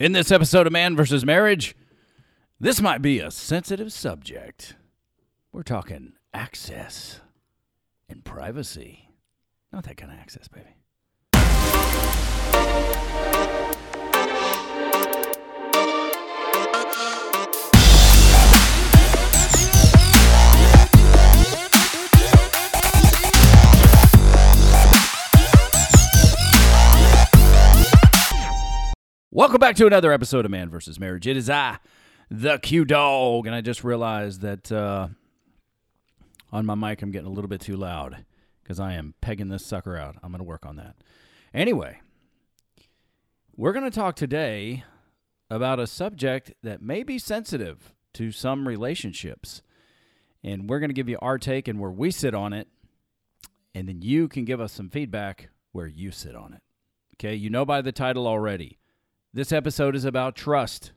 In this episode of Man vs. Marriage, this might be a sensitive subject. We're talking access and privacy. Not that kind of access, baby. Welcome back to another episode of Man vs. Marriage. It is I, the Q Dog, and I just realized that uh, on my mic I'm getting a little bit too loud because I am pegging this sucker out. I'm going to work on that. Anyway, we're going to talk today about a subject that may be sensitive to some relationships, and we're going to give you our take and where we sit on it, and then you can give us some feedback where you sit on it. Okay, you know by the title already. This episode is about trust.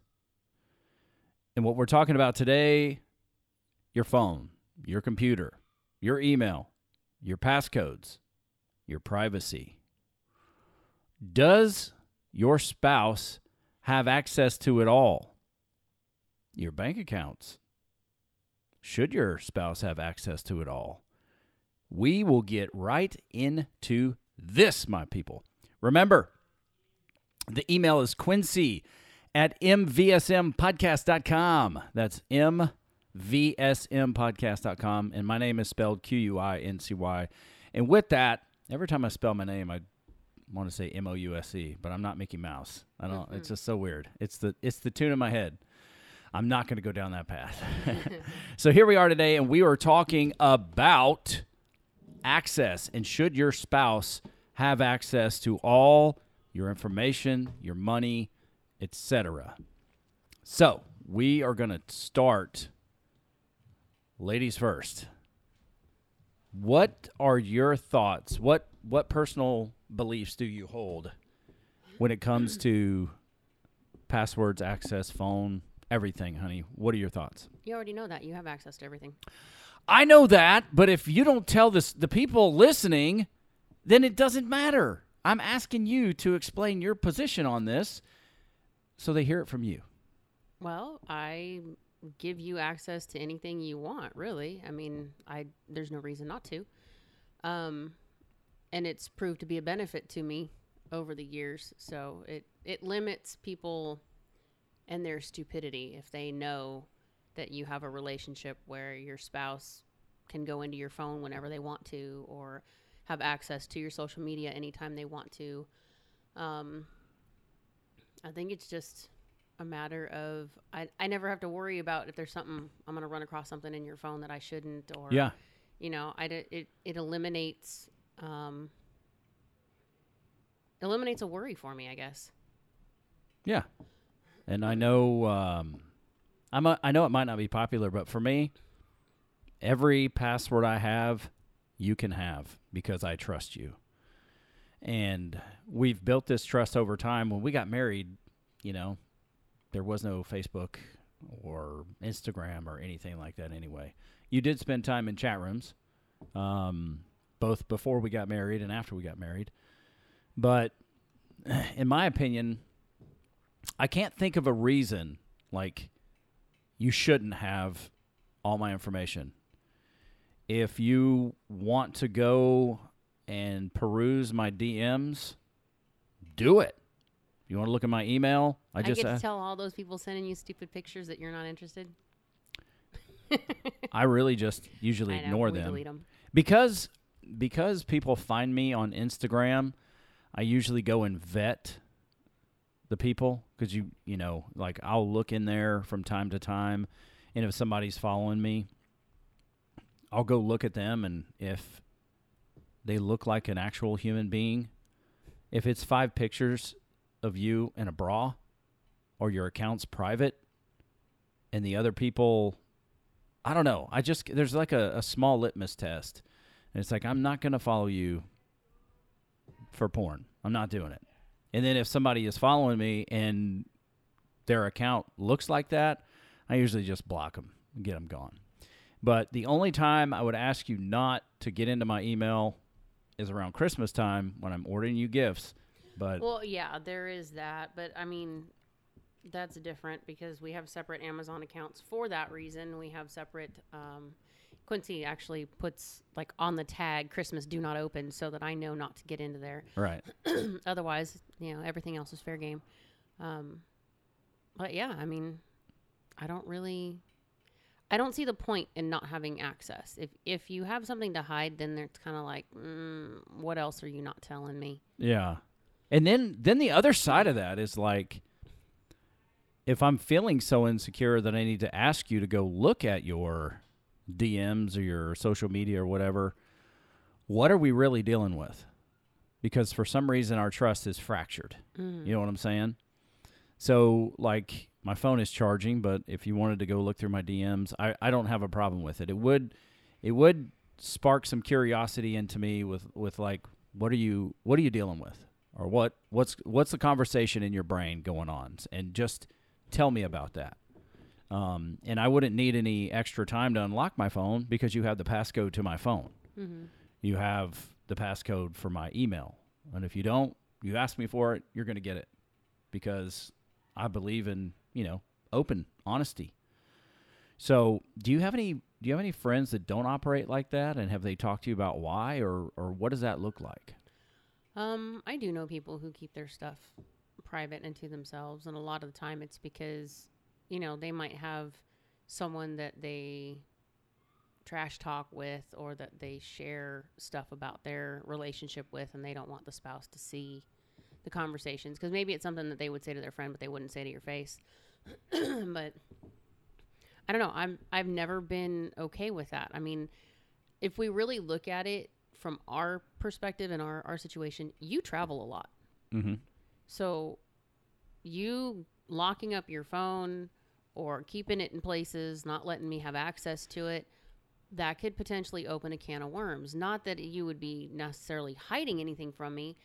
And what we're talking about today your phone, your computer, your email, your passcodes, your privacy. Does your spouse have access to it all? Your bank accounts. Should your spouse have access to it all? We will get right into this, my people. Remember, the email is Quincy at mvsmpodcast.com. That's mvsmpodcast.com. And my name is spelled Q U I N C Y. And with that, every time I spell my name, I want to say M O U S E, but I'm not Mickey Mouse. I don't. It's just so weird. It's the it's the tune in my head. I'm not going to go down that path. so here we are today, and we are talking about access and should your spouse have access to all your information, your money, etc. So, we are going to start ladies first. What are your thoughts? What what personal beliefs do you hold when it comes to passwords, access, phone, everything, honey? What are your thoughts? You already know that. You have access to everything. I know that, but if you don't tell this the people listening, then it doesn't matter. I'm asking you to explain your position on this so they hear it from you. Well, I give you access to anything you want, really. I mean, I there's no reason not to. Um and it's proved to be a benefit to me over the years. So it it limits people and their stupidity if they know that you have a relationship where your spouse can go into your phone whenever they want to or have access to your social media anytime they want to. Um, I think it's just a matter of I, I never have to worry about if there's something I'm going to run across something in your phone that I shouldn't or Yeah. you know I it it eliminates um eliminates a worry for me I guess Yeah. And I know um, I'm a, I know it might not be popular, but for me, every password I have, you can have because I trust you. And we've built this trust over time. When we got married, you know, there was no Facebook or Instagram or anything like that anyway. You did spend time in chat rooms, um, both before we got married and after we got married. But in my opinion, I can't think of a reason like you shouldn't have all my information. If you want to go and peruse my DMs, do it. If you want to look at my email, I I, just get uh, to tell all those people sending you stupid pictures that you're not interested I really just usually know, ignore them delete 'em. because because people find me on Instagram. I usually go and vet the people because you you know like I'll look in there from time to time, and if somebody's following me, I'll go look at them, and if they look like an actual human being, if it's five pictures of you in a bra, or your account's private, and the other people, I don't know. I just there's like a, a small litmus test, and it's like I'm not gonna follow you for porn. I'm not doing it. And then if somebody is following me and their account looks like that, I usually just block them and get them gone. But the only time I would ask you not to get into my email is around Christmas time when I'm ordering you gifts. But Well, yeah, there is that, but I mean, that's different because we have separate Amazon accounts for that reason. We have separate. Um, Quincy actually puts like on the tag Christmas do not open so that I know not to get into there. Right. Otherwise, you know, everything else is fair game. Um, but yeah, I mean, I don't really, I don't see the point in not having access. If if you have something to hide, then it's kind of like, mm, what else are you not telling me? Yeah. And then then the other side of that is like if I'm feeling so insecure that I need to ask you to go look at your DMs or your social media or whatever, what are we really dealing with? Because for some reason our trust is fractured. Mm. You know what I'm saying? So like my phone is charging, but if you wanted to go look through my DMs, I, I don't have a problem with it. It would it would spark some curiosity into me with, with like what are you what are you dealing with? Or what what's what's the conversation in your brain going on? And just tell me about that. Um, and I wouldn't need any extra time to unlock my phone because you have the passcode to my phone. Mm-hmm. You have the passcode for my email. And if you don't, you ask me for it, you're going to get it because I believe in, you know, open honesty. So, do you have any do you have any friends that don't operate like that and have they talked to you about why or or what does that look like? Um, I do know people who keep their stuff private and to themselves, and a lot of the time it's because, you know, they might have someone that they trash talk with or that they share stuff about their relationship with, and they don't want the spouse to see the conversations because maybe it's something that they would say to their friend, but they wouldn't say to your face. but I don't know. I'm I've never been okay with that. I mean, if we really look at it from our perspective and our, our situation, you travel a lot. Mm-hmm. So you locking up your phone or keeping it in places, not letting me have access to it, that could potentially open a can of worms. Not that you would be necessarily hiding anything from me,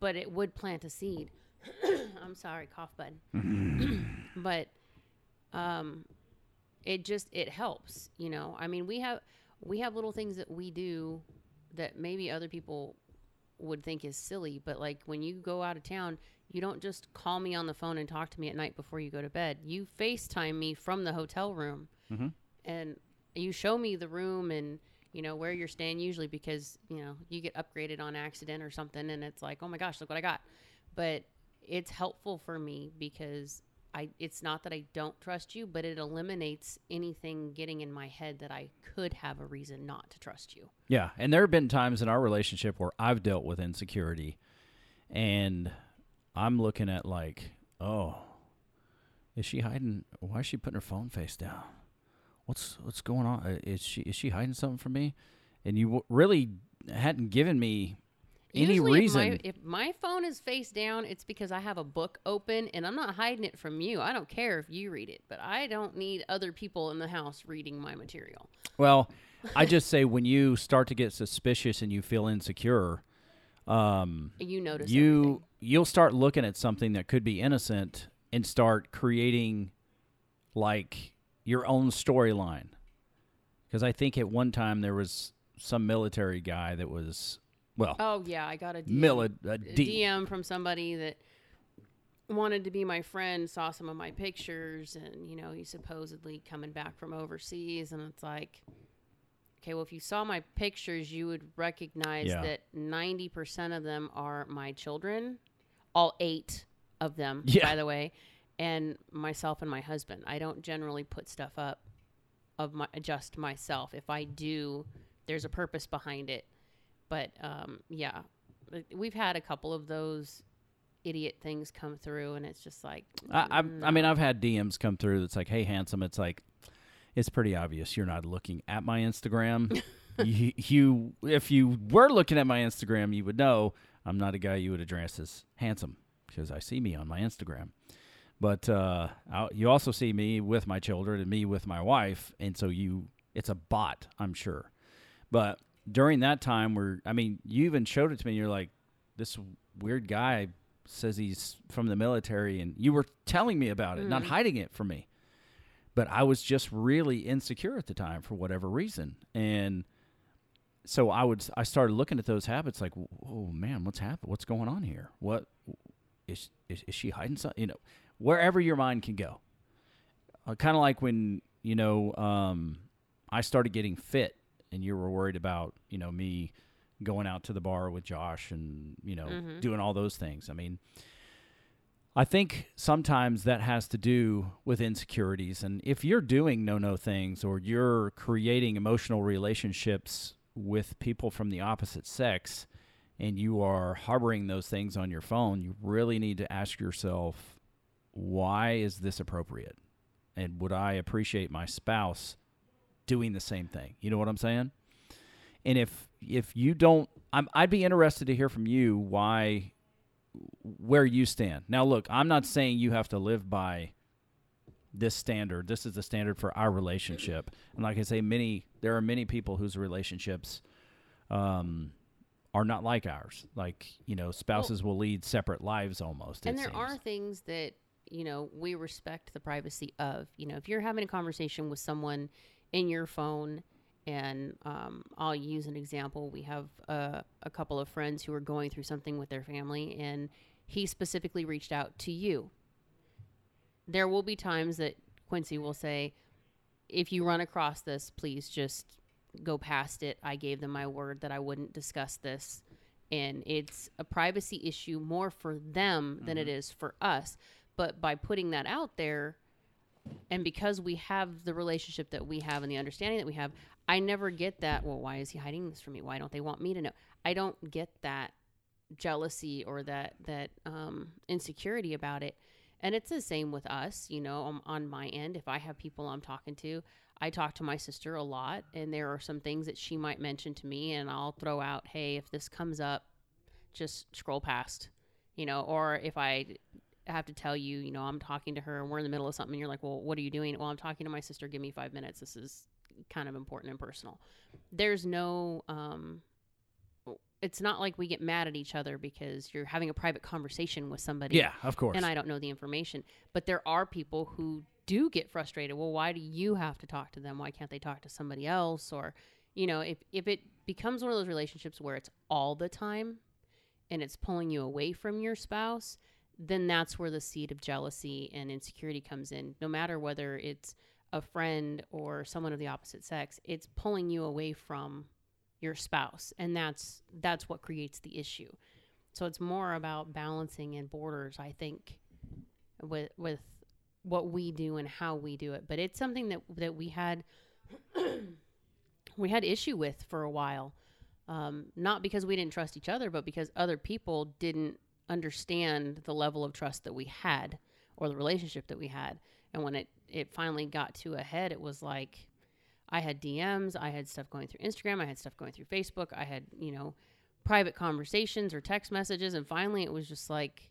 but it would plant a seed. I'm sorry, cough button. but um it just it helps, you know. I mean, we have we have little things that we do that maybe other people would think is silly, but like when you go out of town, you don't just call me on the phone and talk to me at night before you go to bed. You FaceTime me from the hotel room Mhm. and you show me the room and you know where you're staying usually because you know you get upgraded on accident or something and it's like oh my gosh look what i got but it's helpful for me because i it's not that i don't trust you but it eliminates anything getting in my head that i could have a reason not to trust you Yeah, and there have been times in our relationship where I've dealt with insecurity, and I'm looking at like, oh, is she hiding? Why is she putting her phone face down? What's what's going on? Uh, Is she is she hiding something from me? And you w- really hadn't given me any Usually reason. If my, if my phone is face down, it's because I have a book open and I'm not hiding it from you. I don't care if you read it, but I don't need other people in the house reading my material. Well, I just say when you start to get suspicious and you feel insecure, um, You notice you everything. you'll start looking at something that could be innocent and start creating like your own storyline. Because I think at one time there was some military guy that was well, Oh yeah, I got a DM, mili- a a D- DM from somebody that wanted to be my friend, saw some of my pictures, and you know he's supposedly coming back from overseas, and it's like, okay, well if you saw my pictures, you would recognize Yeah. that ninety percent of them are my children, all eight of them, Yeah. by the way, and myself and my husband. I don't generally put stuff up of my just myself. If I do, there's a purpose behind it. But um, yeah, we've had a couple of those idiot things come through, and it's just like I, I, I mean. I've had DMs come through that's like, "Hey, handsome." It's like, it's pretty obvious you're not looking at my Instagram. you, you, if you were looking at my Instagram, you would know I'm not a guy you would address as handsome because I see me on my Instagram. But uh, you also see me with my children and me with my wife, and so you, it's a bot, I'm sure. But during that time, where I mean, you even showed it to me. You're like, this weird guy says he's from the military, and you were telling me about it, not Mhm. hiding it from me. But I was just really insecure at the time for whatever reason, and so I would I started looking at those habits like, oh man, what's happened? What's going on here? What is, is, is she hiding something? You know, wherever your mind can go. Uh, kind of like when, you know, um, I started getting fit and you were worried about, you know, me going out to the bar with Josh and, you know, Mhm. doing all those things. I mean, I think sometimes that has to do with insecurities. And if you're doing no no things or you're creating emotional relationships with people from the opposite sex and you are harboring those things on your phone, you really need to ask yourself, why is this appropriate? And would I appreciate my spouse doing the same thing? You know what I'm saying? And if if you don't, I'm, I'd be interested to hear from you why where you stand. Now, look, I'm not saying you have to live by this standard. This is the standard for our relationship. And like I say, many there are many people whose relationships um, are not like ours. Like you know, spouses will lead separate lives almost. and there seems. are things that you know we respect the privacy of you know if you're having a conversation with someone in your phone and um, i'll use an example we have uh, a couple of friends who are going through something with their family and he specifically reached out to you. There will be times that quincy will say if you run across this please just go past it. I gave them my word that i wouldn't discuss this. And it's a privacy issue more for them than it is for us but by putting that out there and because we have the relationship that we have and the understanding that we have i never get that well why is he hiding this from me? Why don't they want me to know? I don't get that jealousy or that that um, insecurity about it. And it's the same with us you know on, on my end. If i have people i'm talking to i talk to my sister a lot and there are some things that she might mention to me and i'll throw out hey if this comes up just scroll past you know or if i have to tell you you know i'm talking to her and we're in the middle of something and you're like well what are you doing well i'm talking to my sister give me five minutes this is kind of important and personal there's no um it's not like we get mad at each other because you're having a private conversation with somebody Yeah, of course. and I don't know the information. But there are people who do get frustrated. Well, why do you have to talk to them? Why can't they talk to somebody else? Or, you know, if, if it becomes one of those relationships where it's all the time and it's pulling you away from your spouse, then that's where the seed of jealousy and insecurity comes in. No matter whether it's a friend or someone of the opposite sex, it's pulling you away from your spouse. And that's that's what creates the issue. So it's more about balancing and borders, I think, with with what we do and how we do it. But it's something that that we had we had issue with for a while. Um, not because we didn't trust each other, but because other people didn't understand the level of trust that we had or the relationship that we had. And when it it finally got to a head, it was like I had DMs, I had stuff going through Instagram, I had stuff going through Facebook, I had, you know, private conversations or text messages. And finally, it was just like,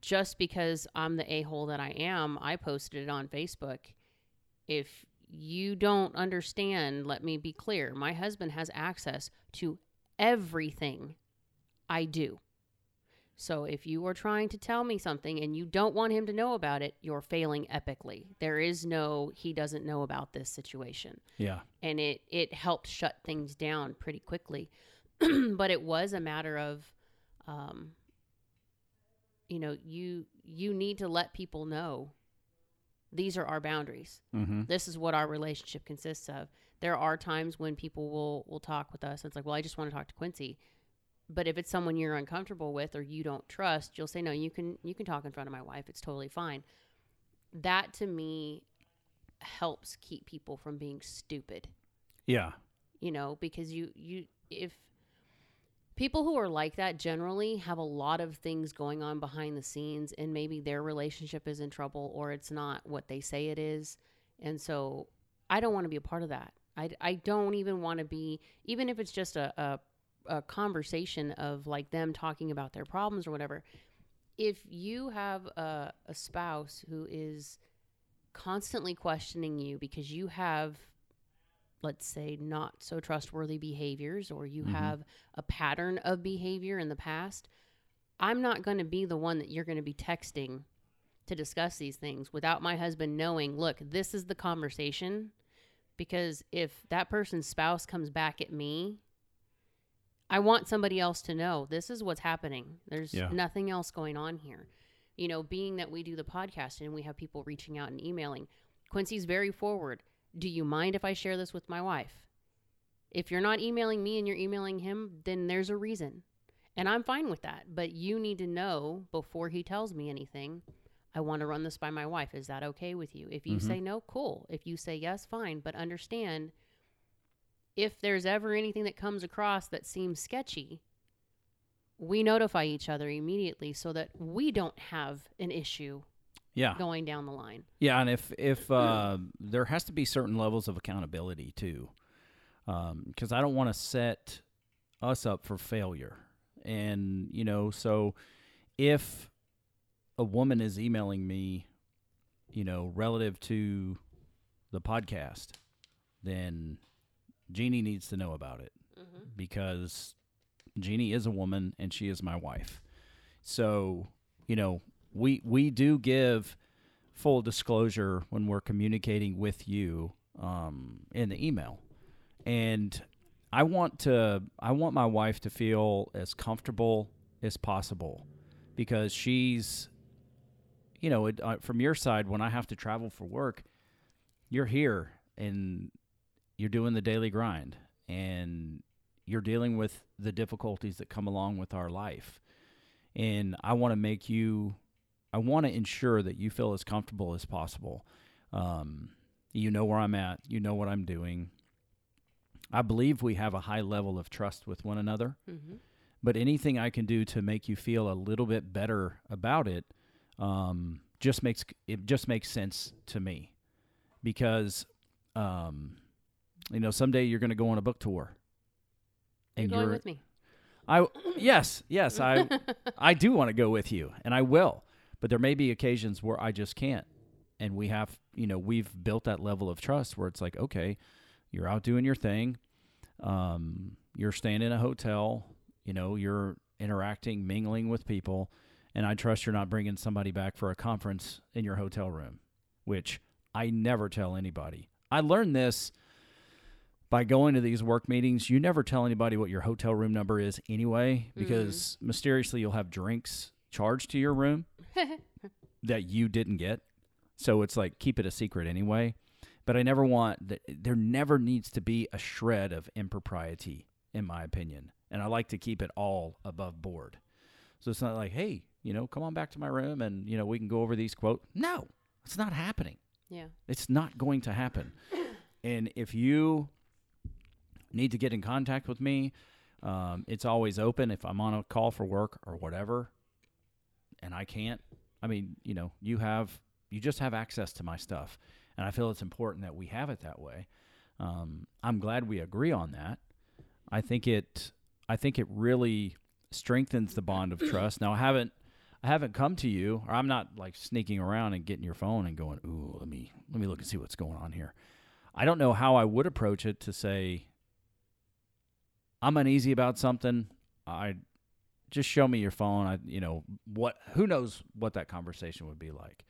just because I'm the a hole that I am, I posted it on Facebook. If you don't understand, let me be clear. My husband has access to everything I do. So if you are trying to tell me something and you don't want him to know about it, you're failing epically. There is no he doesn't know about this situation yeah. and it it helped shut things down pretty quickly but it was a matter of um you know you you need to let people know these are our boundaries Mm-hmm. this is what our relationship consists of there are times when people will will talk with us and it's like well i just want to talk to quincy but if it's someone you're uncomfortable with or you don't trust you'll say no you can you can talk in front of my wife. It's totally fine. That to me helps keep people from being stupid. Yeah. you know because you you if people who are like that generally have a lot of things going on behind the scenes and maybe their relationship is in trouble or it's not what they say it is. And so i don't want to be a part of that. I, I don't even want to be even if it's just a, a, a conversation of like them talking about their problems or whatever if you have a, a spouse who is constantly questioning you because you have let's say not so trustworthy behaviors or you Mhm. have a pattern of behavior in the past i'm not going to be the one that you're going to be texting to discuss these things without my husband knowing look this is the conversation because if that person's spouse comes back at me I want somebody else to know this is what's happening. There's Yeah. nothing else going on here. You know, being that we do the podcast and we have people reaching out and emailing, Quincy's very forward. Do you mind if I share this with my wife? If you're not emailing me and you're emailing him, then there's a reason. And I'm fine with that. But you need to know before he tells me anything, I want to run this by my wife. Is that okay with you? If you Mhm. say no, cool. If you say yes, fine. But understand if there's ever anything that comes across that seems sketchy, we notify each other immediately so that we don't have an issue Yeah. going down the line. Yeah, and if if uh, there has to be certain levels of accountability too, because I don't want to set us up for failure. And you know, so if a woman is emailing me, you know, relative to the podcast, then Jeannie needs to know about it because Jeannie is a woman and she is my wife. So, you know, we we do give full disclosure when we're communicating with you um, in the email, and I want to I want my wife to feel as comfortable as possible because she's, you know, it, uh, from your side when I have to travel for work, you're here and you're doing the daily grind and you're dealing with the difficulties that come along with our life. And I want to make you, I want to ensure that you feel as comfortable as possible. Um, you know where I'm at, you know what I'm doing. I believe we have a high level of trust with one another, Mm-hmm. but anything I can do to make you feel a little bit better about it um, just makes it just makes sense to me because um, you know someday you're going to go on a book tour And You're going with me. I yes, yes, I I do want to go with you, and I will. But there may be occasions where I just can't, and we have, you know, we've built that level of trust where it's like, okay, you're out doing your thing, um, you're staying in a hotel, you know, you're interacting, mingling with people, and I trust you're not bringing somebody back for a conference in your hotel room, which I never tell anybody. I learned this by going to these work meetings, you never tell anybody what your hotel room number is anyway, because mm. mysteriously you'll have drinks charged to your room that you didn't get. So it's like keep it a secret anyway. But I never want that. There never needs to be a shred of impropriety, in my opinion, and I like to keep it all above board. So it's not like, hey, you know, come on back to my room and you know we can go over these quote. No, it's not happening. Yeah. It's not going to happen. And if you need to get in contact with me, um, it's always open. If I'm on a call for work or whatever, and I can't, I mean, you know, you have, you just have access to my stuff. And I feel it's important that we have it that way. Um, I'm glad we agree on that. I think it, I think it really strengthens the bond of trust. Now, I haven't, I haven't come to you, or I'm not like sneaking around and getting your phone and going, "Ooh, let me let me look and see what's going on here." I don't know how I would approach it to say, "I'm uneasy about something." I just show me your phone. I, you know, what? Who knows what that conversation would be like?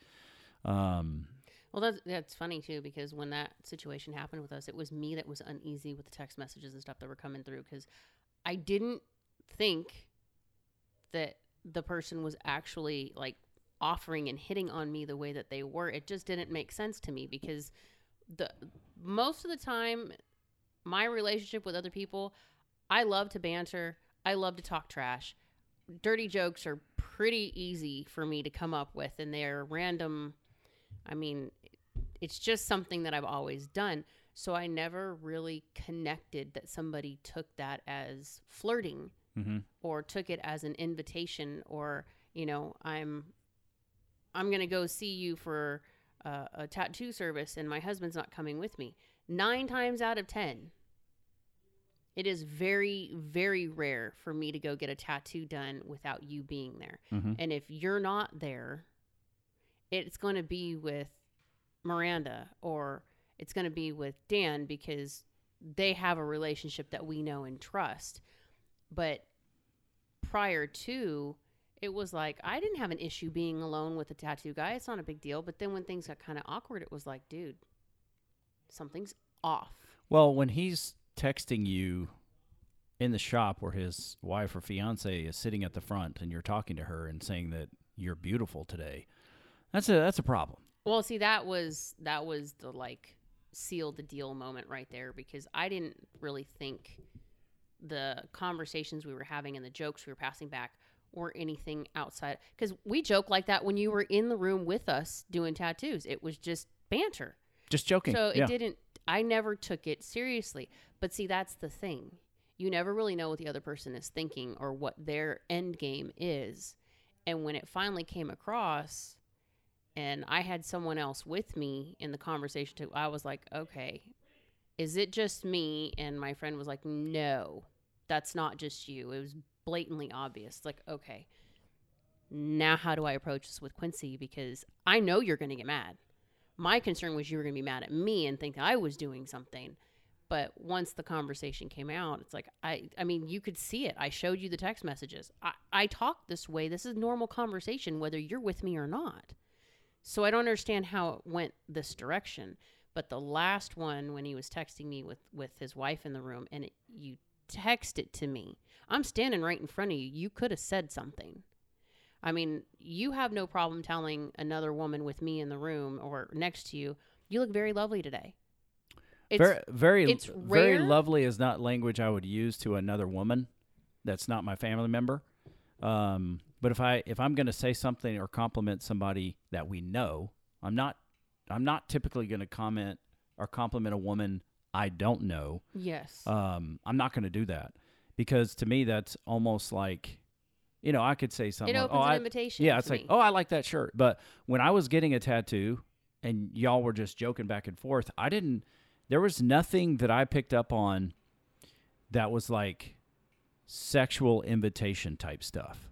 Um, Well, that's that's funny too because when that situation happened with us, it was me that was uneasy with the text messages and stuff that were coming through because I didn't think that the person was actually like offering and hitting on me the way that they were. It just didn't make sense to me because the most of the time, my relationship with other people, I love to banter. I love to talk trash. Dirty jokes are pretty easy for me to come up with, and they're random. I mean, it's just something that I've always done. So I never really connected that somebody took that as flirting mhm. or took it as an invitation or, you know, I'm I'm going to go see you for uh, a tattoo service and my husband's not coming with me. 9 times out of 10 it is very very rare for me to go get a tattoo done without you being there. Mhm. And if you're not there, it's going to be with Miranda or it's going to be with Dan because they have a relationship that we know and trust. But prior to, it was like I didn't have an issue being alone with a tattoo guy. It's not a big deal. But then when things got kind of awkward, it was like, dude, something's off. Well, when he's texting you in the shop where his wife or fiance is sitting at the front and you're talking to her and saying that you're beautiful today. That's a that's a problem. Well, see, that was that was the like seal the deal moment right there because I didn't really think the conversations we were having and the jokes we were passing back or anything outside because we joke like that when you were in the room with us doing tattoos. It was just banter. Just joking. So it yeah. didn't. I never took it seriously. But see, that's the thing. You never really know what the other person is thinking or what their end game is. And when it finally came across, and I had someone else with me in the conversation too, I was like, okay, is it just me? And my friend was like, no, that's not just you. It was blatantly obvious. Like, okay, now how do I approach this with Quincy? Because I know you're going to get mad. My concern was you were going to be mad at me and think I was doing something. But once the conversation came out, it's like I I mean, you could see it. I showed you the text messages. I, I talk this way. This is normal conversation, whether you're with me or not. So I don't understand how it went this direction. But the last one, when he was texting me with with his wife in the room, and it, you text it to me, I'm standing right in front of you. You could have said something. I mean, you have no problem telling another woman with me in the room or next to you, you look very lovely today. It's, very very it's very lovely is not language I would use to another woman that's not my family member. Um, but if I if I'm going to say something or compliment somebody that we know, I'm not I'm not typically going to comment or compliment a woman I don't know. yes. Um, I'm not going to do that because to me that's almost like you know I could say something. it like, opens oh, an I, invitation. yeah, it's like, me. oh, I like that shirt. But when I was getting a tattoo and y'all were just joking back and forth, I didn't, there was nothing that I picked up on that was like sexual invitation type stuff.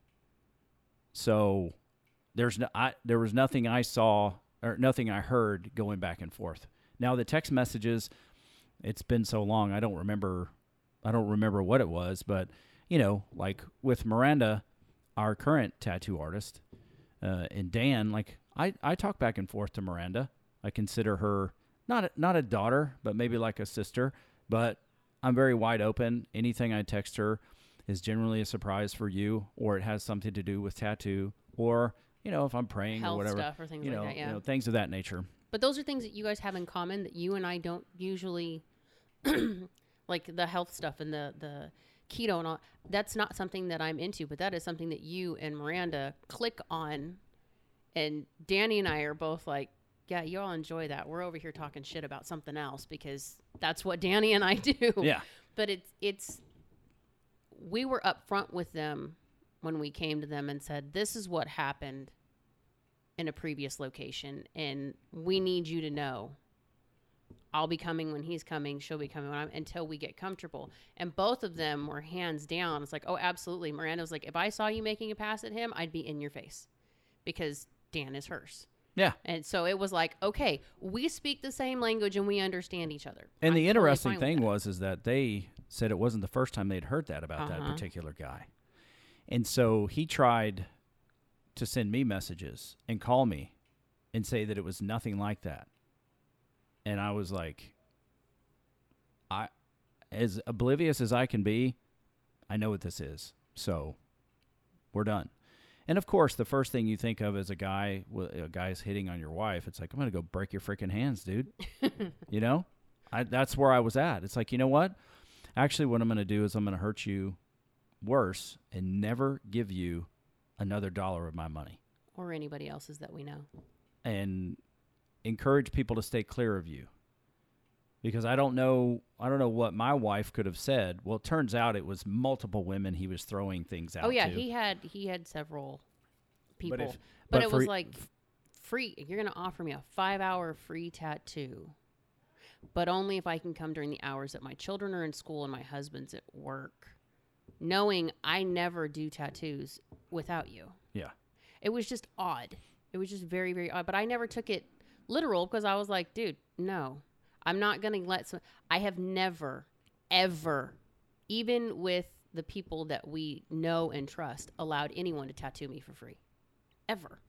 So there's no, I, there was nothing I saw or nothing I heard going back and forth. Now the text messages, it's been so long, I don't remember, I don't remember what it was, but you know, like with Miranda, our current tattoo artist, uh, and Dan, like I, I talk back and forth to Miranda. I consider her not a, not a daughter, but maybe like a sister. But I'm very wide open. Anything I text her is generally a surprise for you, or it has something to do with tattoo, or you know, if I'm praying health or whatever, stuff or things you like know, that. Yeah. you know, things of that nature. But those are things that you guys have in common that you and I don't usually like the health stuff and the the keto and all. That's not something that I'm into, but that is something that you and Miranda click on. And Danny and I are both like, yeah, you all enjoy that. We're over here talking shit about something else because that's what Danny and I do. Yeah, But it's it's we were upfront with them when we came to them and said, This is what happened in a previous location and we need you to know. I'll be coming when he's coming, she'll be coming when I'm until we get comfortable. And both of them were hands down. It's like, oh absolutely. Miranda was like, if I saw you making a pass at him, I'd be in your face. Because Dan is hers. yeah. And so it was like, okay, we speak the same language and we understand each other. And I'm the interesting with thing was is that they said it wasn't the first time they'd heard that about that Uh-huh. particular guy. And so he tried to send me messages and call me and say that it was nothing like that. And I was like I as oblivious as I can be, I know what this is. So we're done. And of course, the first thing you think of is a guy, a guy's hitting on your wife, it's like I'm gonna go break your freaking hands, dude. you know, I, that's where I was at. It's like you know what? Actually, what I'm gonna do is I'm gonna hurt you worse and never give you another dollar of my money, or anybody else's that we know. and encourage people to stay clear of you. Because I don't know, I don't know what my wife could have said. Well, it turns out it was multiple women he was throwing things out. Oh yeah, to. he had he had several people, But but, if- but it for- was like free. You're gonna offer me a five hour free tattoo, but only if I can come during the hours that my children are in school and my husband's at work. Knowing I never do tattoos without you, Yeah. it was just odd. It was just very very odd. But I never took it literal because I was like, dude, no, I'm not gonna let. Some, I have never, ever, even with the people that we know and trust, allowed anyone to tattoo me for free, ever.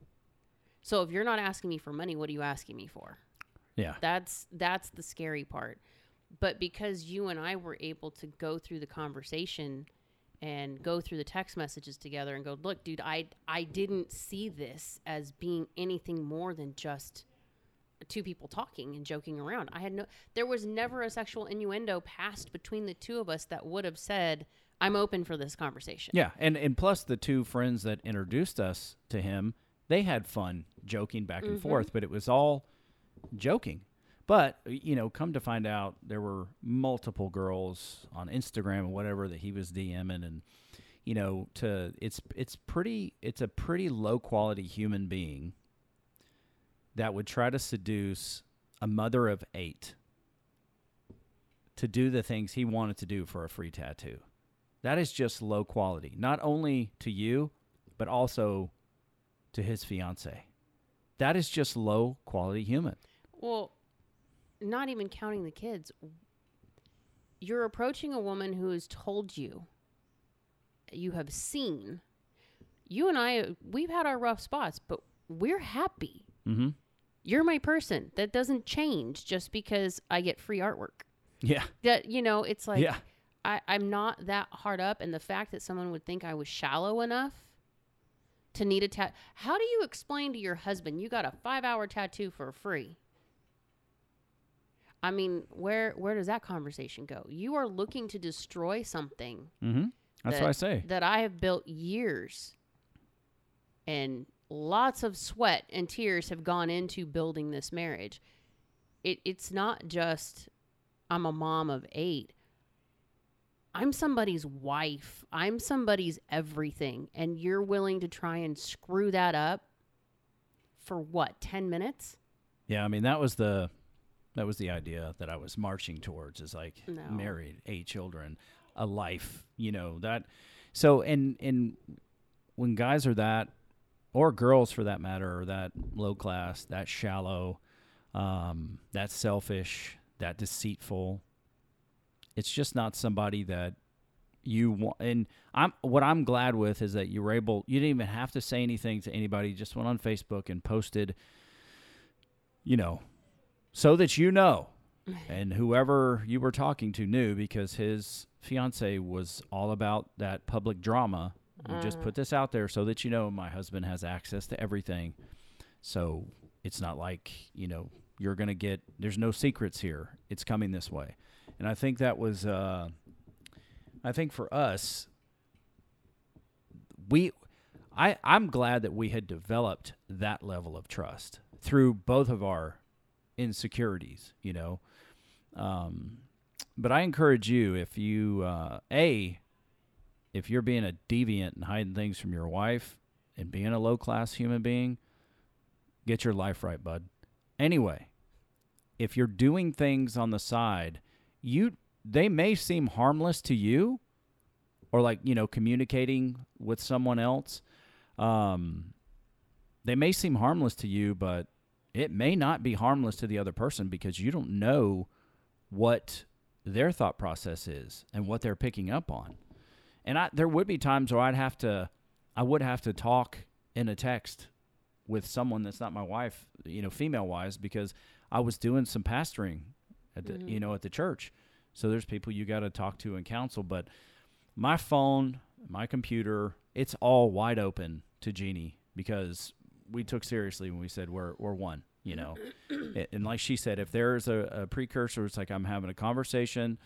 So if you're not asking me for money, what are you asking me for? Yeah. That's that's the scary part. But because you and I were able to go through the conversation and go through the text messages together and go, look, dude, I I didn't see this as being anything more than just two people talking and joking around. I had no there was never a sexual innuendo passed between the two of us that would have said, I'm open for this conversation. Yeah, and and plus the two friends that introduced us to him, they had fun joking back and mm-hmm. forth, but it was all joking. But you know, come to find out, there were multiple girls on Instagram or whatever that he was DMing, and you know, to it's it's pretty it's a pretty low quality human being that would try to seduce a mother of eight to do the things he wanted to do for a free tattoo. That is just low quality, not only to you, but also to his fiance. That is just low quality human. Well, not even counting the kids. You're approaching a woman who has told you, you have seen. You and I, we've had our rough spots, but we're happy. Mm-hmm. You're my person. That doesn't change just because I get free artwork. Yeah. That, you know, it's like, yeah. I, I'm not that hard up. And the fact that someone would think I was shallow enough to need a tat. How do you explain to your husband you got a five hour tattoo for free? I mean, where where does that conversation go? You are looking to destroy something Mm-hmm. That's that, what I say. that I have built years and lots of sweat and tears have gone into building this marriage. It it's not just I'm a mom of 8. I'm somebody's wife. I'm somebody's everything and you're willing to try and screw that up for what? 10 minutes? Yeah, I mean that was the that was the idea that I was marching towards is like No. married, eight children, a life, you know, that so and and when guys are that or girls for that matter are that low class, that shallow, um, that selfish, that deceitful, it's just not somebody that you want and I'm what I'm glad with is that you were able you didn't even have to say anything to anybody, you just went on Facebook and posted you know, so that you know. And whoever you were talking to knew because his fiance was all about that public drama. We just put this out there so that you know my husband has access to everything. So it's not like, you know, you're going to get, there's no secrets here. It's coming this way. And I think that was, uh, I think for us, we, I, I'm glad that we had developed that level of trust through both of our insecurities, you know. Um, but I encourage you if you uh, a if you're being a deviant and hiding things from your wife and being a low class human being, get your life right, bud. Anyway, if you're doing things on the side, you they may seem harmless to you or like, you know, communicating with someone else. Um, they may seem harmless to you, but it may not be harmless to the other person because you don't know what their thought process is and what they're picking up on. And I there would be times where I'd have to I would have to talk in a text with someone that's not my wife, you know, female wise because I was doing some pastoring at the you mm-hmm. know at the church. So there's people you got to talk to and counsel, but my phone, my computer, it's all wide open to Jeannie because we took seriously when we said we're we're one, you know. And like she said, if there's a, a precursor, it's like I'm having a conversation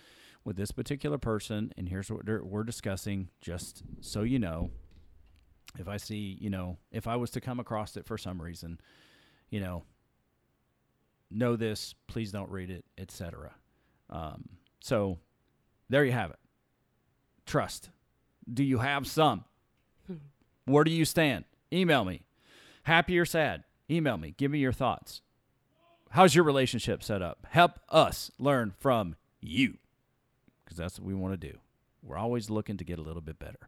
with this particular person, and here's what we're discussing, just so you know. If I see, you know, if I was to come across it for some reason, you know, know this, please don't read it, etc. Um, so there you have it. Trust. Do you have some? Where do you stand? Email me. Happy or sad? Email me. Give me your thoughts. How's your relationship set up? Help us learn from you because that's what we want to do. We're always looking to get a little bit better.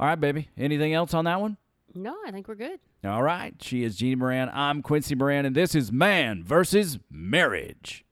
All right, baby. Anything else on that one? No, I think we're good. All right. She is Jeannie Moran. I'm Quincy Moran, and this is Man versus Marriage.